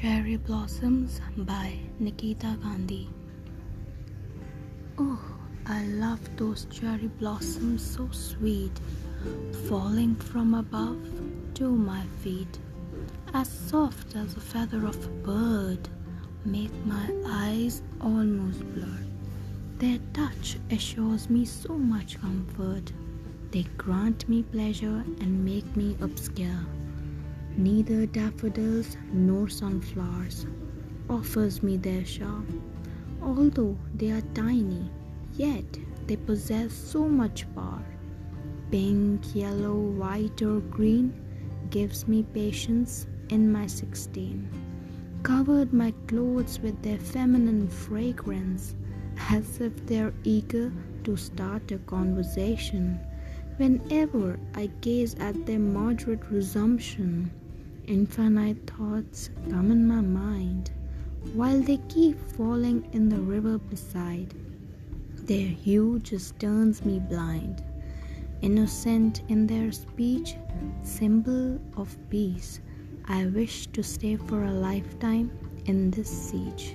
Cherry Blossoms by Nikita Gandhi. Oh, I love those cherry blossoms so sweet, falling from above to my feet, as soft as a feather of a bird, make my eyes almost blur. Their touch assures me so much comfort. They grant me pleasure and make me obscure. Neither daffodils nor sunflowers offers me their charm. Although they are tiny, yet they possess so much power. Pink, yellow, white or green gives me patience in my sixteen. Covered my clothes with their feminine fragrance as if they're eager to start a conversation. Whenever I gaze at their moderate resumption, Infinite thoughts come in my mind while they keep falling in the river beside. Their hue just turns me blind. Innocent in their speech, symbol of peace, I wish to stay for a lifetime in this siege.